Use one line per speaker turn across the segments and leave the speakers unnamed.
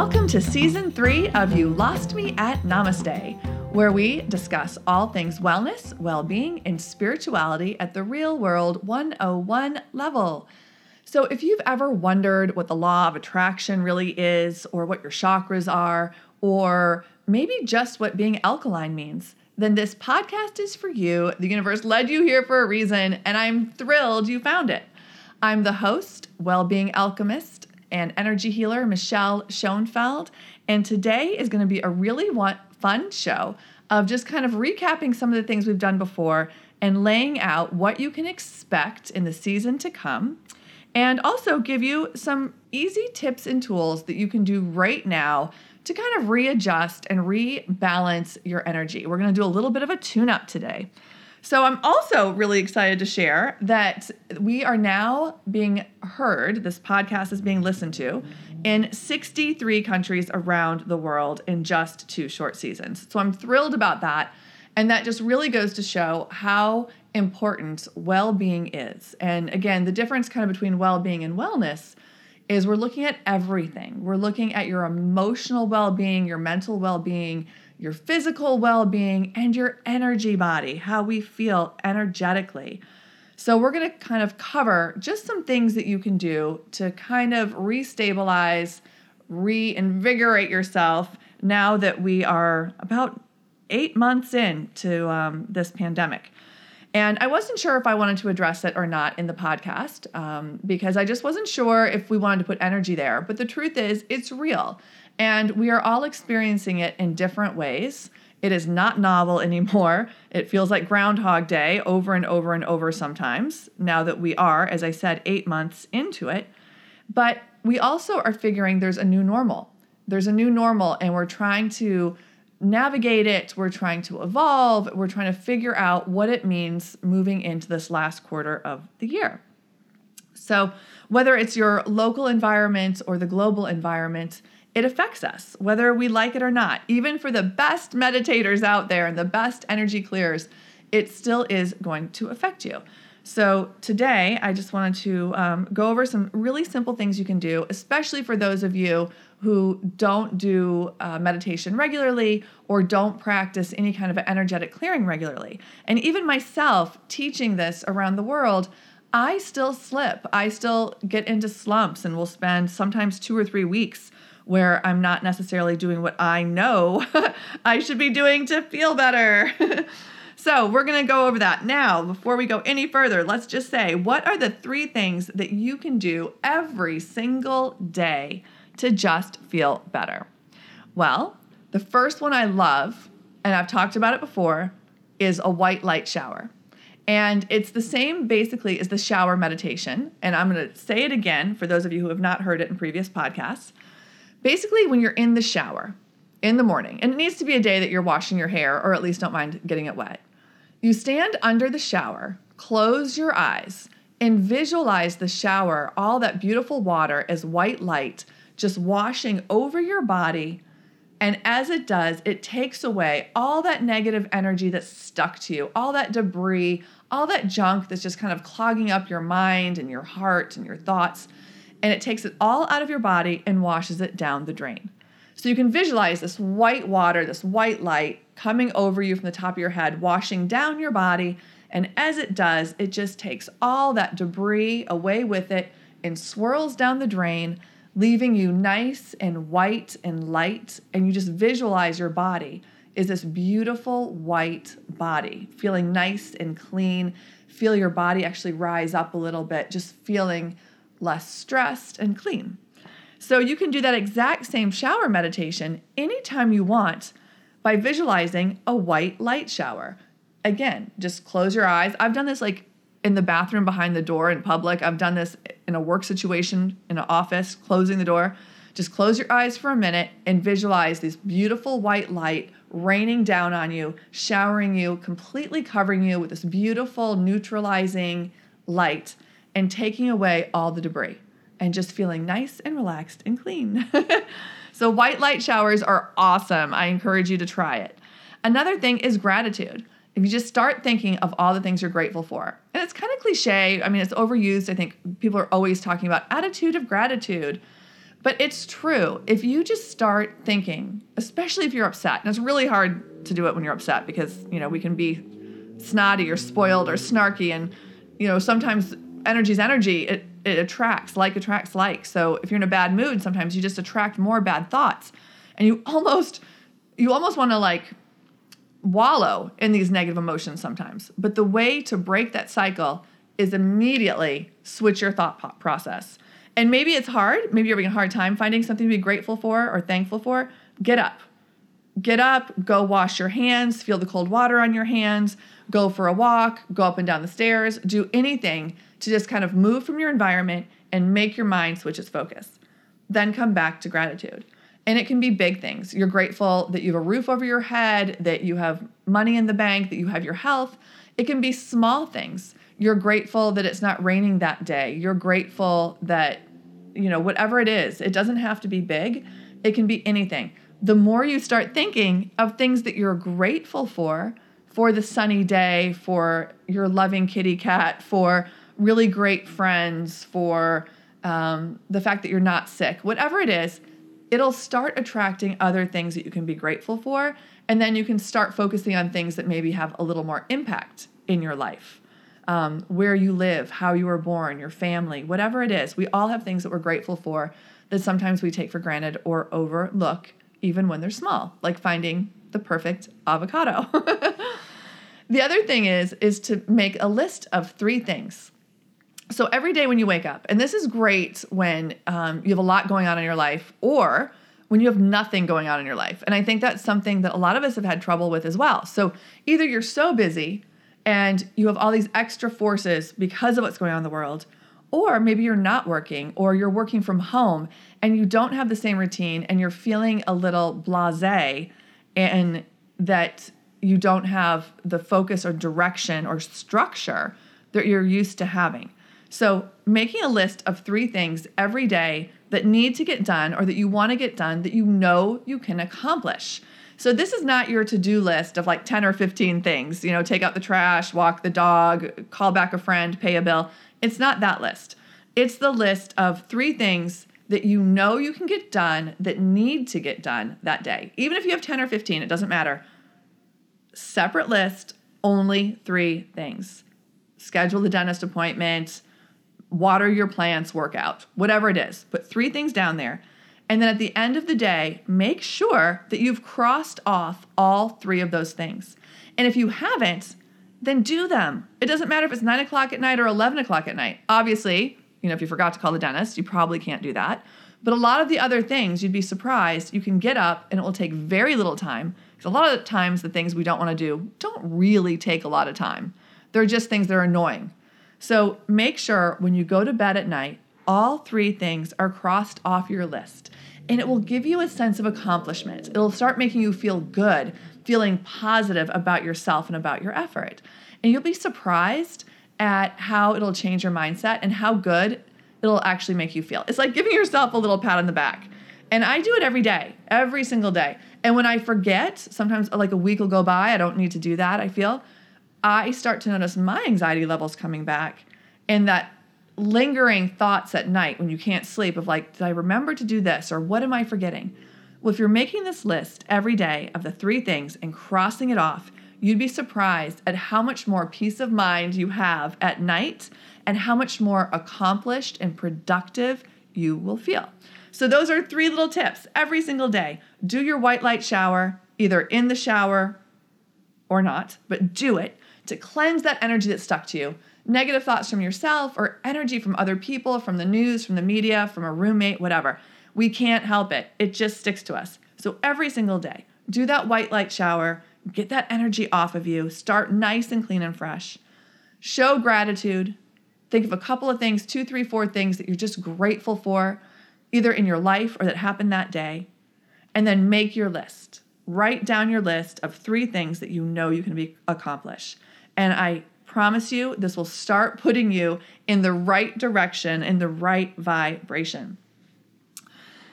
Welcome to season three of You Lost Me at Namaste, where we discuss all things wellness, well being, and spirituality at the real world 101 level. So, if you've ever wondered what the law of attraction really is, or what your chakras are, or maybe just what being alkaline means, then this podcast is for you. The universe led you here for a reason, and I'm thrilled you found it. I'm the host, well being alchemist, and energy healer, Michelle Schoenfeld. And today is going to be a really fun show of just kind of recapping some of the things we've done before and laying out what you can expect in the season to come. And also give you some easy tips and tools that you can do right now to kind of readjust and rebalance your energy. We're going to do a little bit of a tune up today. So I'm also really excited to share that we are now being heard, this podcast is being listened to in 63 countries around the world in just two short seasons. So I'm thrilled about that. And that just really goes to show how important well being is. And again, the difference kind of between well being and wellness is we're looking at everything. We're looking at your emotional well being, your mental well being, your physical well being, and your energy body, how we feel energetically. So, we're going to kind of cover just some things that you can do to kind of restabilize, reinvigorate yourself now that we are about eight months into um, this pandemic. And I wasn't sure if I wanted to address it or not in the podcast um, because I just wasn't sure if we wanted to put energy there. But the truth is, it's real. And we are all experiencing it in different ways. It is not novel anymore. It feels like Groundhog Day over and over and over sometimes, now that we are, as I said, eight months into it. But we also are figuring there's a new normal. There's a new normal, and we're trying to navigate it. We're trying to evolve. We're trying to figure out what it means moving into this last quarter of the year. So, whether it's your local environment or the global environment, it affects us, whether we like it or not. Even for the best meditators out there and the best energy clears, it still is going to affect you. So, today I just wanted to um, go over some really simple things you can do, especially for those of you who don't do uh, meditation regularly or don't practice any kind of energetic clearing regularly. And even myself teaching this around the world, I still slip. I still get into slumps and will spend sometimes two or three weeks where I'm not necessarily doing what I know I should be doing to feel better. so, we're going to go over that. Now, before we go any further, let's just say what are the three things that you can do every single day to just feel better? Well, the first one I love, and I've talked about it before, is a white light shower. And it's the same basically as the shower meditation. And I'm going to say it again for those of you who have not heard it in previous podcasts. Basically, when you're in the shower in the morning, and it needs to be a day that you're washing your hair or at least don't mind getting it wet, you stand under the shower, close your eyes, and visualize the shower, all that beautiful water as white light just washing over your body. And as it does, it takes away all that negative energy that's stuck to you, all that debris, all that junk that's just kind of clogging up your mind and your heart and your thoughts and it takes it all out of your body and washes it down the drain. So you can visualize this white water, this white light coming over you from the top of your head, washing down your body. And as it does, it just takes all that debris away with it and swirls down the drain, leaving you nice and white and light. And you just visualize your body is this beautiful white body, feeling nice and clean. Feel your body actually rise up a little bit, just feeling less stressed, and clean. So you can do that exact same shower meditation anytime you want by visualizing a white light shower. Again, just close your eyes. I've done this like in the bathroom behind the door in public. I've done this in a work situation in an office, closing the door. Just close your eyes for a minute and visualize this beautiful white light raining down on you, showering you, completely covering you with this beautiful neutralizing light and taking away all the debris and just feeling nice and relaxed and clean. so, white light showers are awesome. I encourage you to try it. Another thing is gratitude. If you just start thinking of all the things you're grateful for, and it's kind of cliche, I mean, it's overused. I think people are always talking about attitude of gratitude. But it's true. If you just start thinking, especially if you're upset, and it's really hard to do it when you're upset because, you know, we can be snotty or spoiled or snarky and, you know, sometimes energy's energy. It it attracts, like attracts like. So if you're in a bad mood, sometimes you just attract more bad thoughts. And you almost you almost want to like wallow in these negative emotions sometimes. But the way to break that cycle is immediately switch your thought process. And maybe it's hard, maybe you're having a hard time finding something to be grateful for or thankful for. Get up. Get up, go wash your hands, feel the cold water on your hands, go for a walk, go up and down the stairs, do anything to just kind of move from your environment and make your mind switch its focus. Then come back to gratitude. And it can be big things. You're grateful that you have a roof over your head, that you have money in the bank, that you have your health. It can be small things. You're grateful that it's not raining that day. You're grateful that, you know, whatever it is, it doesn't have to be big, it can be anything. The more you start thinking of things that you're grateful for, for the sunny day, for your loving kitty cat, for really great friends, for um, the fact that you're not sick, whatever it is, it'll start attracting other things that you can be grateful for. And then you can start focusing on things that maybe have a little more impact in your life. Um, where you live, how you were born, your family, whatever it is. We all have things that we're grateful for that sometimes we take for granted or overlook, even when they're small, like finding the perfect avocado. the other thing is is to make a list of three things so every day when you wake up, and this is great when um, you have a lot going on in your life or when you have nothing going on in your life. And I think that's something that a lot of us have had trouble with as well. So either you're so busy and you have all these extra forces because of what's going on in the world, or maybe you're not working or you're working from home and you don't have the same routine and you're feeling a little blase and that you don't have the focus or direction or structure that you're used to having. So, making a list of three things every day that need to get done or that you want to get done that you know you can accomplish. So, this is not your to do list of like 10 or 15 things, you know, take out the trash, walk the dog, call back a friend, pay a bill. It's not that list. It's the list of three things that you know you can get done that need to get done that day. Even if you have 10 or 15, it doesn't matter. Separate list, only three things. Schedule the dentist appointment water your plants workout, whatever it is. Put three things down there. And then at the end of the day, make sure that you've crossed off all three of those things. And if you haven't, then do them. It doesn't matter if it's nine o'clock at night or 11 o'clock at night. Obviously, you know, if you forgot to call the dentist, you probably can't do that. But a lot of the other things, you'd be surprised, you can get up and it will take very little time. Because a lot of the times, the things we don't want to do don't really take a lot of time. They're just things that are annoying. So make sure when you go to bed at night, all three things are crossed off your list. And it will give you a sense of accomplishment. It'll start making you feel good, feeling positive about yourself and about your effort. And you'll be surprised at how it'll change your mindset and how good it'll actually make you feel. It's like giving yourself a little pat on the back. And I do it every day, every single day. And when I forget, sometimes like a week will go by, I don't need to do that, I feel. I start to notice my anxiety levels coming back and that lingering thoughts at night when you can't sleep of like, did I remember to do this or what am I forgetting? Well, if you're making this list every day of the three things and crossing it off, you'd be surprised at how much more peace of mind you have at night and how much more accomplished and productive you will feel. So, those are three little tips every single day. Do your white light shower, either in the shower or not, but do it to cleanse that energy that's stuck to you. Negative thoughts from yourself or energy from other people, from the news, from the media, from a roommate, whatever. We can't help it. It just sticks to us. So every single day, do that white light shower, get that energy off of you, start nice and clean and fresh. Show gratitude. Think of a couple of things, two, three, four things that you're just grateful for, either in your life or that happened that day. And then make your list. Write down your list of three things that you know you can be accomplish. And I promise you, this will start putting you in the right direction, in the right vibration.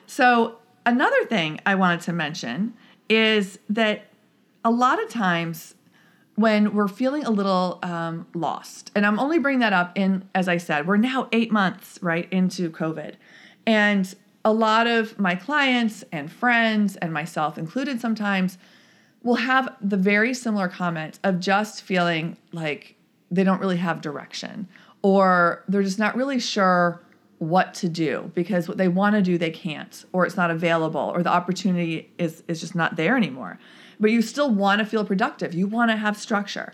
So, another thing I wanted to mention is that a lot of times when we're feeling a little um, lost, and I'm only bringing that up in, as I said, we're now eight months right into COVID. And a lot of my clients and friends, and myself included sometimes, will have the very similar comment of just feeling like they don't really have direction or they're just not really sure what to do because what they want to do they can't or it's not available or the opportunity is is just not there anymore. But you still want to feel productive. You want to have structure.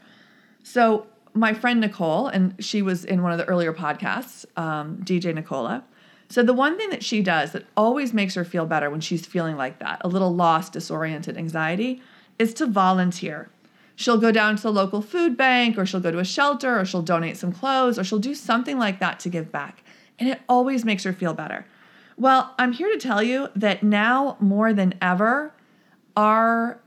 So my friend nicole and she was in one of the earlier podcasts um, dj nicola. Said the one thing that she does that always makes her feel better when she's feeling like that a little lost disoriented anxiety is to volunteer she'll go down to the local food bank or she'll go to a shelter or she'll donate some clothes or she'll do something like that to give back and it always makes her feel better. Well, I'm here to tell you that now more than ever, our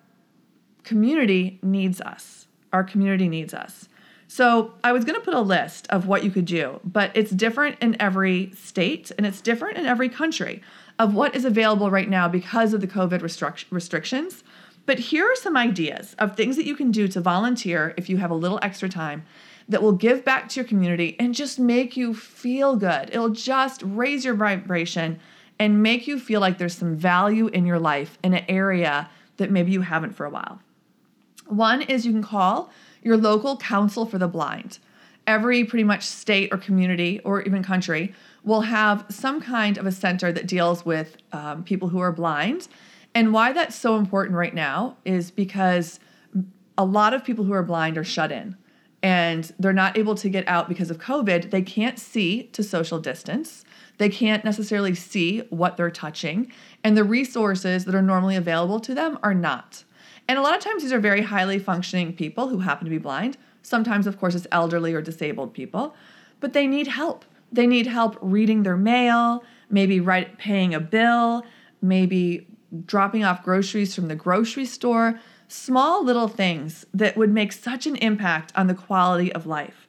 community needs us. Our community needs us. So, I was going to put a list of what you could do, but it's different in every state and it's different in every country of what is available right now because of the COVID restric- restrictions. But here are some ideas of things that you can do to volunteer if you have a little extra time that will give back to your community and just make you feel good. It'll just raise your vibration and make you feel like there's some value in your life in an area that maybe you haven't for a while. One is you can call your local council for the blind. Every pretty much state or community or even country will have some kind of a center that deals with um, people who are blind. And why that's so important right now is because a lot of people who are blind are shut in and they're not able to get out because of COVID, they can't see to social distance. They can't necessarily see what they're touching, and the resources that are normally available to them are not. And a lot of times, these are very highly functioning people who happen to be blind. Sometimes, of course, it's elderly or disabled people, but they need help. They need help reading their mail, maybe write, paying a bill, maybe dropping off groceries from the grocery store small little things that would make such an impact on the quality of life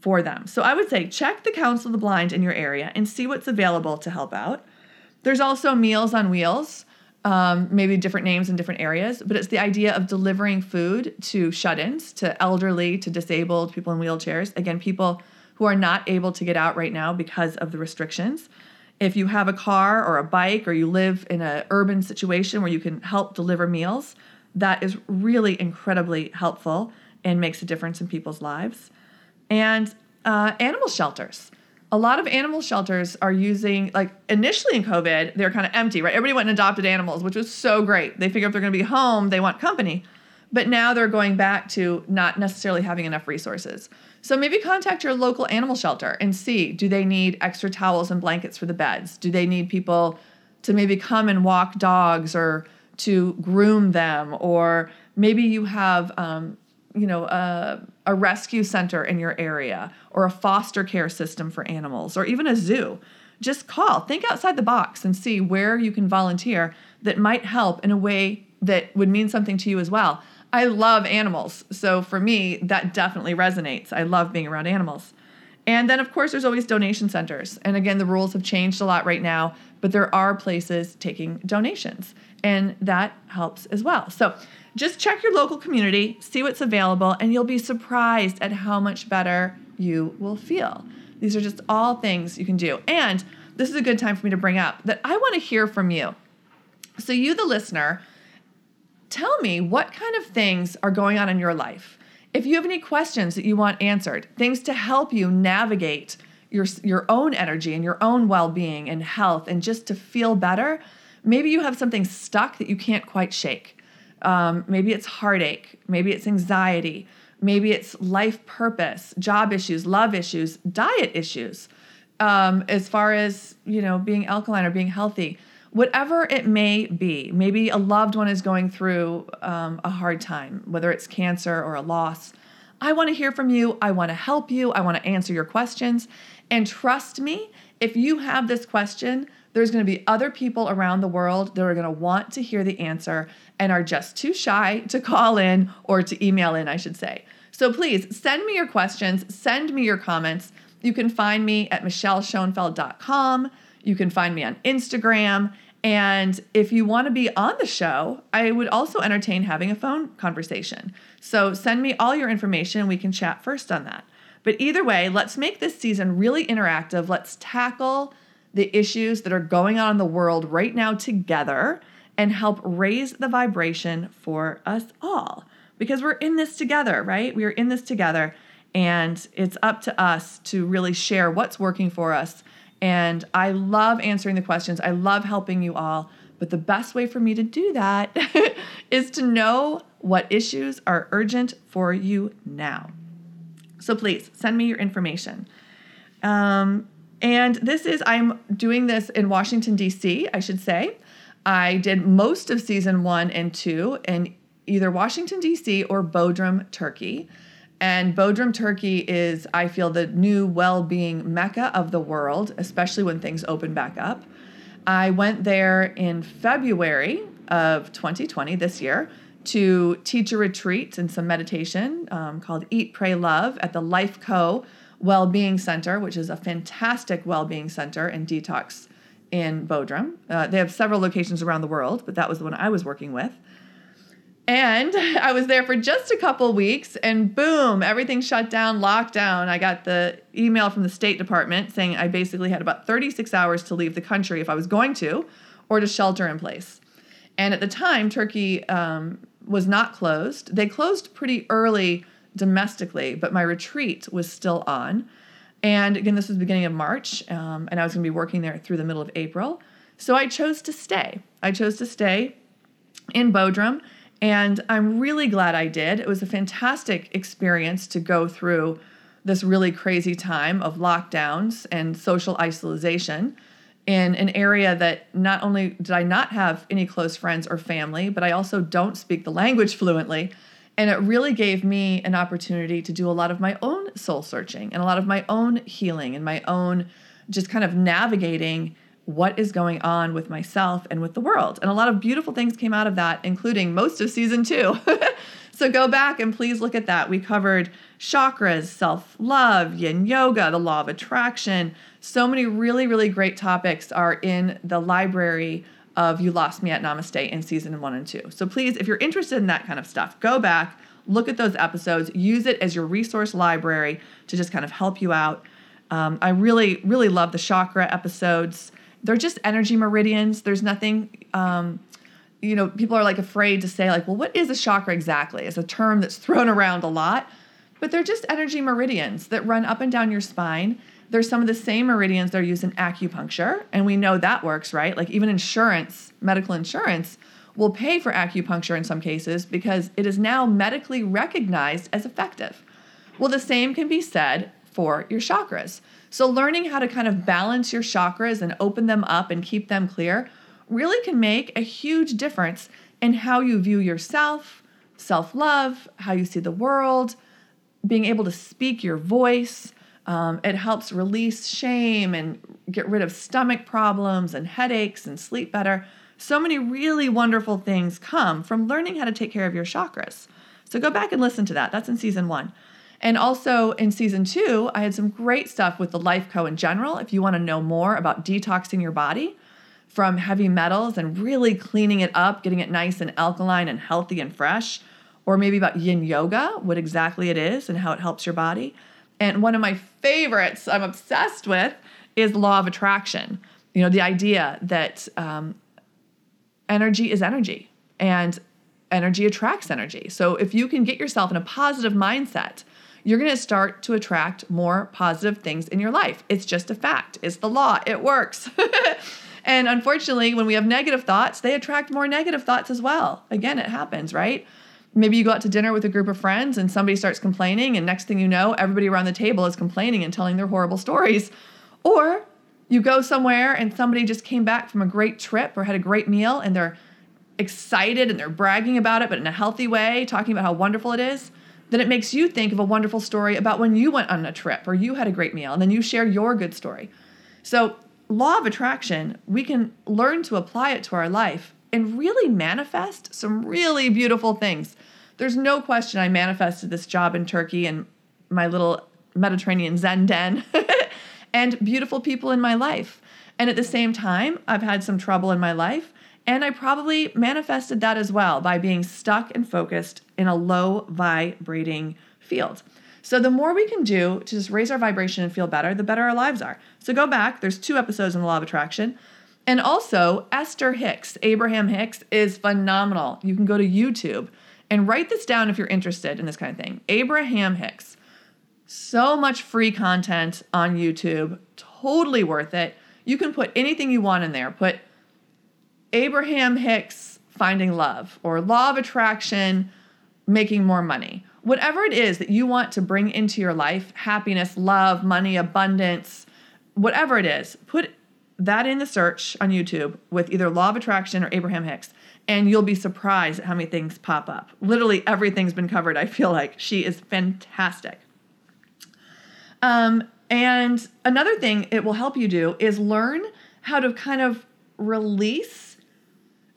for them. So I would say check the Council of the Blind in your area and see what's available to help out. There's also Meals on Wheels, um, maybe different names in different areas, but it's the idea of delivering food to shut ins, to elderly, to disabled, people in wheelchairs. Again, people who are not able to get out right now because of the restrictions. If you have a car or a bike or you live in an urban situation where you can help deliver meals, that is really incredibly helpful and makes a difference in people's lives. And uh, animal shelters. A lot of animal shelters are using, like initially in COVID, they're kind of empty, right? Everybody went and adopted animals, which was so great. They figure if they're going to be home, they want company. But now they're going back to not necessarily having enough resources. So maybe contact your local animal shelter and see do they need extra towels and blankets for the beds? Do they need people to maybe come and walk dogs or to groom them, or maybe you have, um, you know, a, a rescue center in your area, or a foster care system for animals, or even a zoo. Just call, think outside the box, and see where you can volunteer that might help in a way that would mean something to you as well. I love animals, so for me, that definitely resonates. I love being around animals. And then, of course, there's always donation centers. And again, the rules have changed a lot right now, but there are places taking donations and that helps as well. So just check your local community, see what's available, and you'll be surprised at how much better you will feel. These are just all things you can do. And this is a good time for me to bring up that I want to hear from you. So, you, the listener, tell me what kind of things are going on in your life. If you have any questions that you want answered, things to help you navigate your, your own energy and your own well being and health, and just to feel better, Maybe you have something stuck that you can't quite shake. Um, maybe it's heartache. Maybe it's anxiety. Maybe it's life purpose, job issues, love issues, diet issues. Um, as far as you know, being alkaline or being healthy, whatever it may be. Maybe a loved one is going through um, a hard time, whether it's cancer or a loss. I want to hear from you. I want to help you. I want to answer your questions. And trust me, if you have this question, there's going to be other people around the world that are going to want to hear the answer and are just too shy to call in or to email in, I should say. So please send me your questions, send me your comments. You can find me at michelleschoenfeld.com. You can find me on Instagram. And if you want to be on the show, I would also entertain having a phone conversation. So send me all your information. We can chat first on that. But either way, let's make this season really interactive. Let's tackle the issues that are going on in the world right now together and help raise the vibration for us all because we're in this together, right? We are in this together, and it's up to us to really share what's working for us. And I love answering the questions, I love helping you all. But the best way for me to do that is to know what issues are urgent for you now. So please send me your information. Um, and this is, I'm doing this in Washington, D.C., I should say. I did most of season one and two in either Washington, D.C. or Bodrum, Turkey. And Bodrum, Turkey is, I feel, the new well being mecca of the world, especially when things open back up. I went there in February of 2020, this year, to teach a retreat and some meditation um, called Eat, Pray, Love at the Life Co. Well-Being Center, which is a fantastic well-being center and detox in Bodrum. Uh, they have several locations around the world, but that was the one I was working with. And I was there for just a couple weeks, and boom, everything shut down, lockdown. I got the email from the State Department saying I basically had about 36 hours to leave the country if I was going to, or to shelter in place. And at the time, Turkey um, was not closed. They closed pretty early domestically, but my retreat was still on. And again, this was beginning of March, um, and I was going to be working there through the middle of April. So I chose to stay. I chose to stay in Bodrum and I'm really glad I did. It was a fantastic experience to go through this really crazy time of lockdowns and social isolation in an area that not only did I not have any close friends or family, but I also don't speak the language fluently. And it really gave me an opportunity to do a lot of my own soul searching and a lot of my own healing and my own just kind of navigating what is going on with myself and with the world. And a lot of beautiful things came out of that, including most of season two. so go back and please look at that. We covered chakras, self love, yin yoga, the law of attraction. So many really, really great topics are in the library of You Lost Me at Namaste in season one and two. So please, if you're interested in that kind of stuff, go back, look at those episodes, use it as your resource library to just kind of help you out. Um, I really, really love the chakra episodes they're just energy meridians. There's nothing, um, you know, people are like afraid to say, like, well, what is a chakra exactly? It's a term that's thrown around a lot, but they're just energy meridians that run up and down your spine. There's some of the same meridians that are used in acupuncture, and we know that works, right? Like, even insurance, medical insurance, will pay for acupuncture in some cases because it is now medically recognized as effective. Well, the same can be said for your chakras. So, learning how to kind of balance your chakras and open them up and keep them clear really can make a huge difference in how you view yourself, self love, how you see the world, being able to speak your voice. Um, it helps release shame and get rid of stomach problems and headaches and sleep better. So many really wonderful things come from learning how to take care of your chakras. So go back and listen to that. That's in season one. And also in season two, I had some great stuff with the Life Co in general. If you want to know more about detoxing your body from heavy metals and really cleaning it up, getting it nice and alkaline and healthy and fresh, or maybe about yin yoga, what exactly it is and how it helps your body. And one of my favorites I'm obsessed with is law of attraction. You know, the idea that um, energy is energy and energy attracts energy. So if you can get yourself in a positive mindset, you're going to start to attract more positive things in your life. It's just a fact. It's the law. It works. and unfortunately, when we have negative thoughts, they attract more negative thoughts as well. Again, it happens, right? Maybe you go out to dinner with a group of friends and somebody starts complaining, and next thing you know, everybody around the table is complaining and telling their horrible stories. Or you go somewhere and somebody just came back from a great trip or had a great meal and they're excited and they're bragging about it, but in a healthy way, talking about how wonderful it is then it makes you think of a wonderful story about when you went on a trip or you had a great meal and then you share your good story. So, law of attraction, we can learn to apply it to our life and really manifest some really beautiful things. There's no question I manifested this job in Turkey and my little Mediterranean Zen den and beautiful people in my life. And at the same time, I've had some trouble in my life and I probably manifested that as well by being stuck and focused in a low vibrating field. So the more we can do to just raise our vibration and feel better, the better our lives are. So go back, there's two episodes in the law of attraction. And also, Esther Hicks, Abraham Hicks, is phenomenal. You can go to YouTube and write this down if you're interested in this kind of thing. Abraham Hicks. So much free content on YouTube, totally worth it. You can put anything you want in there. Put Abraham Hicks finding love or law of attraction making more money. Whatever it is that you want to bring into your life happiness, love, money, abundance, whatever it is put that in the search on YouTube with either law of attraction or Abraham Hicks and you'll be surprised at how many things pop up. Literally everything's been covered, I feel like. She is fantastic. Um, and another thing it will help you do is learn how to kind of release.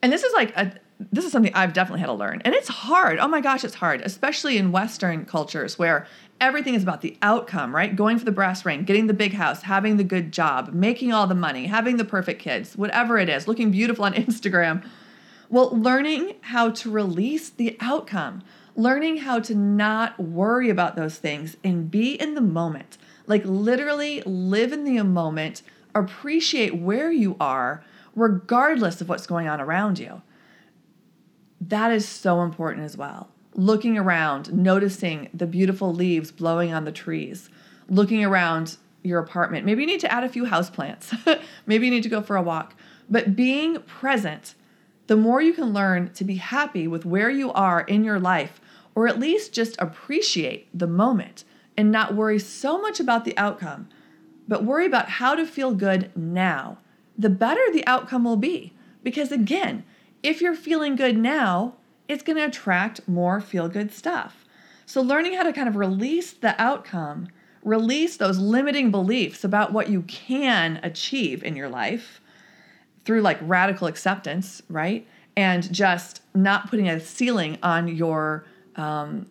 And this is like a this is something I've definitely had to learn. And it's hard. Oh my gosh, it's hard, especially in Western cultures where everything is about the outcome, right? Going for the brass ring, getting the big house, having the good job, making all the money, having the perfect kids, whatever it is, looking beautiful on Instagram. Well, learning how to release the outcome, learning how to not worry about those things and be in the moment. Like literally live in the moment, appreciate where you are, regardless of what's going on around you. That is so important as well. Looking around, noticing the beautiful leaves blowing on the trees, looking around your apartment. Maybe you need to add a few houseplants. Maybe you need to go for a walk. But being present the more you can learn to be happy with where you are in your life, or at least just appreciate the moment and not worry so much about the outcome, but worry about how to feel good now, the better the outcome will be. Because again, if you're feeling good now, it's going to attract more feel good stuff. So, learning how to kind of release the outcome, release those limiting beliefs about what you can achieve in your life, through like radical acceptance, right? And just not putting a ceiling on your um,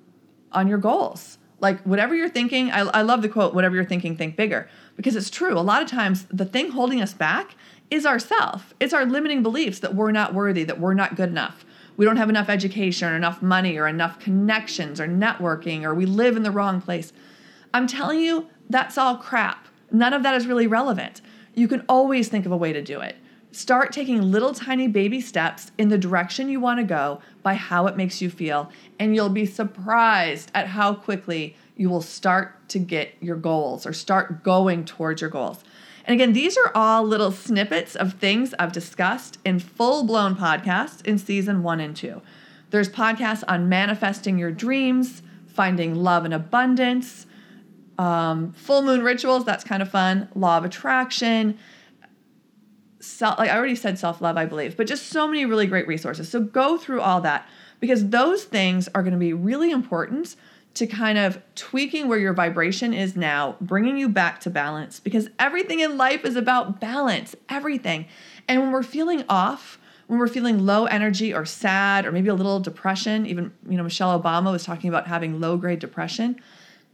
on your goals. Like whatever you're thinking, I, I love the quote, whatever you're thinking, think bigger. Because it's true. A lot of times the thing holding us back is ourself. It's our limiting beliefs that we're not worthy, that we're not good enough. We don't have enough education or enough money or enough connections or networking or we live in the wrong place. I'm telling you, that's all crap. None of that is really relevant. You can always think of a way to do it. Start taking little tiny baby steps in the direction you want to go by how it makes you feel, and you'll be surprised at how quickly you will start to get your goals or start going towards your goals. And again, these are all little snippets of things I've discussed in full blown podcasts in season one and two. There's podcasts on manifesting your dreams, finding love and abundance, um, full moon rituals, that's kind of fun, law of attraction, self like I already said self love, I believe, but just so many really great resources. So go through all that because those things are going to be really important to kind of tweaking where your vibration is now, bringing you back to balance because everything in life is about balance, everything. And when we're feeling off, when we're feeling low energy or sad or maybe a little depression, even you know Michelle Obama was talking about having low grade depression,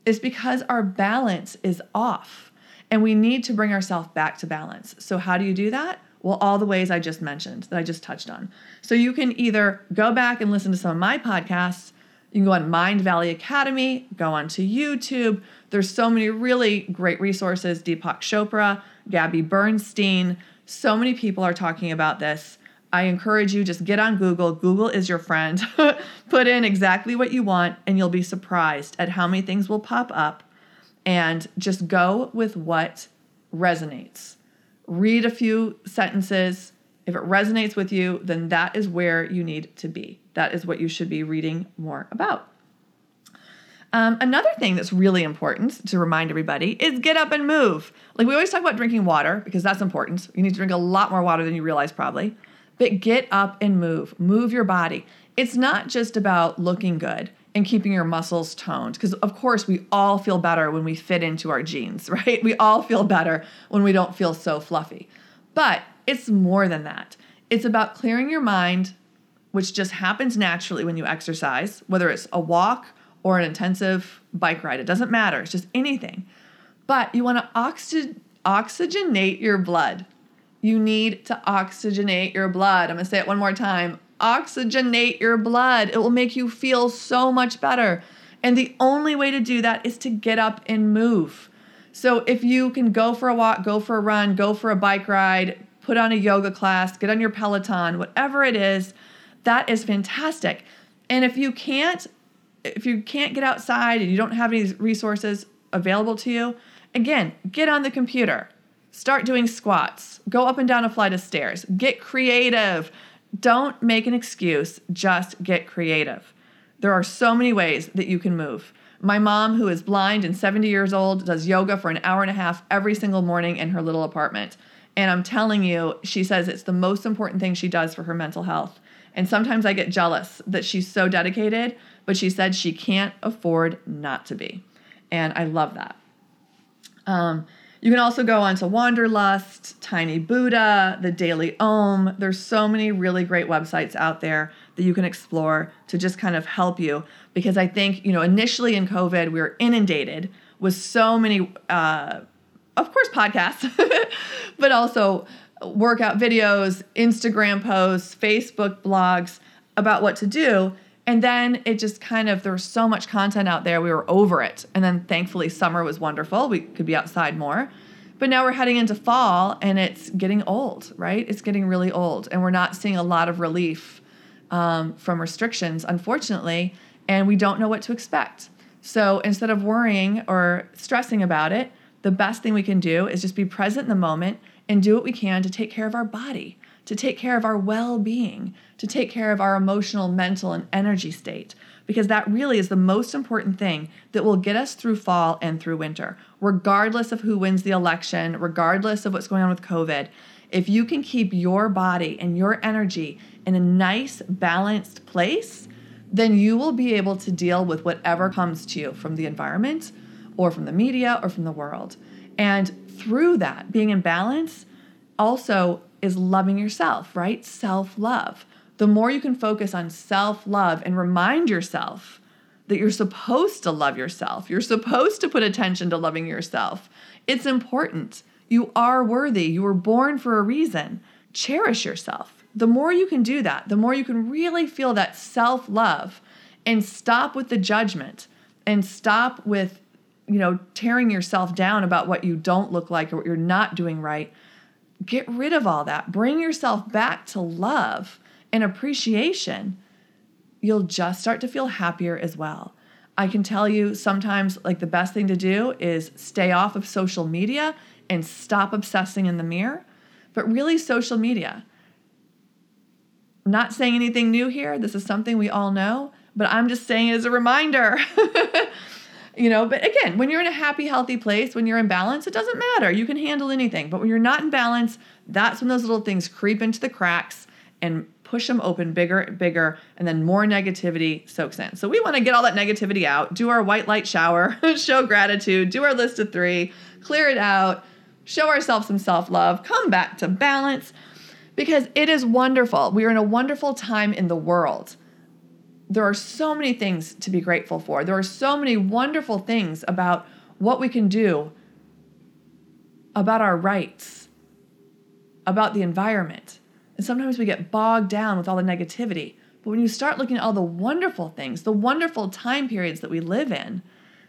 is because our balance is off. And we need to bring ourselves back to balance. So, how do you do that? Well, all the ways I just mentioned that I just touched on. So, you can either go back and listen to some of my podcasts. You can go on Mindvalley Academy, go onto YouTube. There's so many really great resources. Deepak Chopra, Gabby Bernstein, so many people are talking about this. I encourage you just get on Google. Google is your friend. Put in exactly what you want, and you'll be surprised at how many things will pop up and just go with what resonates. Read a few sentences. If it resonates with you, then that is where you need to be. That is what you should be reading more about. Um, another thing that's really important to remind everybody is get up and move. Like we always talk about drinking water because that's important. You need to drink a lot more water than you realize, probably. But get up and move. Move your body. It's not just about looking good and keeping your muscles toned. Because, of course, we all feel better when we fit into our jeans, right? We all feel better when we don't feel so fluffy. But it's more than that. It's about clearing your mind, which just happens naturally when you exercise, whether it's a walk or an intensive bike ride. It doesn't matter, it's just anything. But you want to oxy- oxygenate your blood. You need to oxygenate your blood. I'm going to say it one more time oxygenate your blood. It will make you feel so much better. And the only way to do that is to get up and move. So if you can go for a walk, go for a run, go for a bike ride, put on a yoga class, get on your Peloton, whatever it is, that is fantastic. And if you can't if you can't get outside and you don't have any resources available to you, again, get on the computer. Start doing squats. Go up and down a flight of stairs. Get creative. Don't make an excuse, just get creative. There are so many ways that you can move. My mom, who is blind and 70 years old, does yoga for an hour and a half every single morning in her little apartment. And I'm telling you, she says it's the most important thing she does for her mental health. And sometimes I get jealous that she's so dedicated, but she said she can't afford not to be. And I love that. Um, you can also go on to Wanderlust, Tiny Buddha, the Daily Om. There's so many really great websites out there that you can explore to just kind of help you. Because I think, you know, initially in COVID, we were inundated with so many, uh, of course, podcasts, but also workout videos, Instagram posts, Facebook blogs about what to do. And then it just kind of, there was so much content out there, we were over it. And then thankfully, summer was wonderful. We could be outside more. But now we're heading into fall and it's getting old, right? It's getting really old. And we're not seeing a lot of relief um, from restrictions, unfortunately. And we don't know what to expect. So instead of worrying or stressing about it, the best thing we can do is just be present in the moment and do what we can to take care of our body to take care of our well being, to take care of our emotional, mental, and energy state, because that really is the most important thing that will get us through fall and through winter, regardless of who wins the election, regardless of what's going on with COVID. If you can keep your body and your energy in a nice, balanced place, then you will be able to deal with whatever comes to you from the environment or from the media or from the world. And through that, being in balance, also is loving yourself, right? Self love. The more you can focus on self love and remind yourself that you're supposed to love yourself, you're supposed to put attention to loving yourself. It's important. You are worthy. You were born for a reason. Cherish yourself. The more you can do that, the more you can really feel that self love and stop with the judgment and stop with, you know, tearing yourself down about what you don't look like or what you're not doing right Get rid of all that. Bring yourself back to love and appreciation. You'll just start to feel happier as well. I can tell you sometimes, like, the best thing to do is stay off of social media and stop obsessing in the mirror. But really, social media, not saying anything new here. This is something we all know, but I'm just saying it as a reminder. you know but again when you're in a happy healthy place when you're in balance it doesn't matter. You can handle anything. But when you're not in balance that's when those little things creep into the cracks and push them open bigger and bigger and then more negativity soaks in. So we want to get all that negativity out do our white light shower show gratitude do our list of three clear it out show ourselves some self-love come back to balance because it is wonderful. We are in a wonderful time in the world there are so many things to be grateful for. There are so many wonderful things about what we can do, about our rights, about the environment. And sometimes we get bogged down with all the negativity. But when you start looking at all the wonderful things, the wonderful time periods that we live in,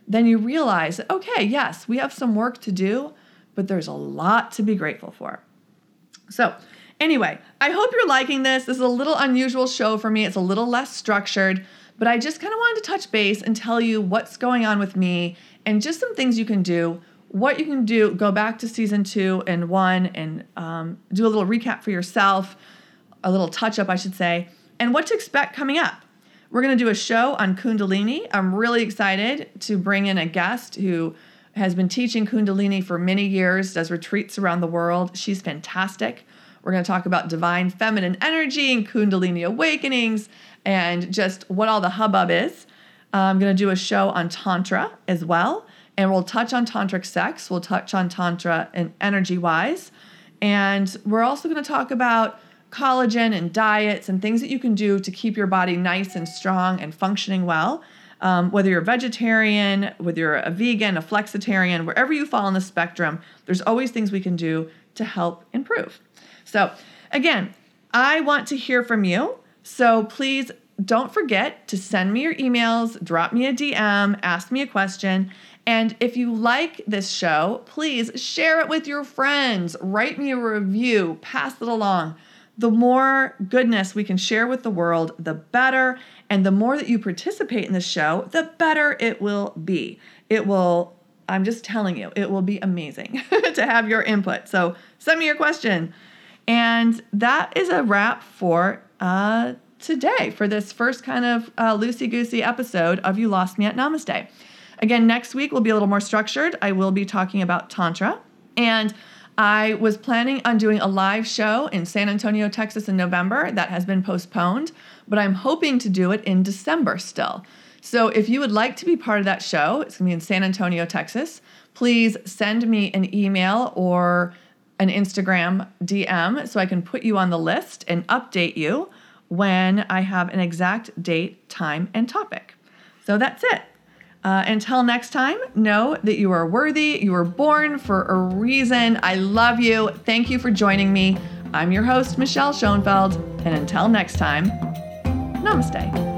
then you realize okay, yes, we have some work to do, but there's a lot to be grateful for. So, Anyway, I hope you're liking this. This is a little unusual show for me. It's a little less structured, but I just kind of wanted to touch base and tell you what's going on with me and just some things you can do. What you can do, go back to season two and one and um, do a little recap for yourself, a little touch up, I should say, and what to expect coming up. We're going to do a show on Kundalini. I'm really excited to bring in a guest who has been teaching Kundalini for many years, does retreats around the world. She's fantastic. We're going to talk about divine feminine energy and Kundalini awakenings and just what all the hubbub is. I'm going to do a show on Tantra as well. And we'll touch on tantric sex. We'll touch on Tantra and energy wise. And we're also going to talk about collagen and diets and things that you can do to keep your body nice and strong and functioning well. Um, whether you're a vegetarian, whether you're a vegan, a flexitarian, wherever you fall on the spectrum, there's always things we can do to help improve. So, again, I want to hear from you. So please don't forget to send me your emails, drop me a DM, ask me a question. And if you like this show, please share it with your friends, write me a review, pass it along. The more goodness we can share with the world, the better. And the more that you participate in the show, the better it will be. It will, I'm just telling you, it will be amazing to have your input. So send me your question. And that is a wrap for uh, today, for this first kind of uh, loosey goosey episode of You Lost Me at Namaste. Again, next week will be a little more structured. I will be talking about Tantra. And I was planning on doing a live show in San Antonio, Texas in November. That has been postponed, but I'm hoping to do it in December still. So if you would like to be part of that show, it's gonna be in San Antonio, Texas, please send me an email or an Instagram DM so I can put you on the list and update you when I have an exact date, time, and topic. So that's it. Uh, until next time, know that you are worthy. You were born for a reason. I love you. Thank you for joining me. I'm your host, Michelle Schoenfeld. And until next time, namaste.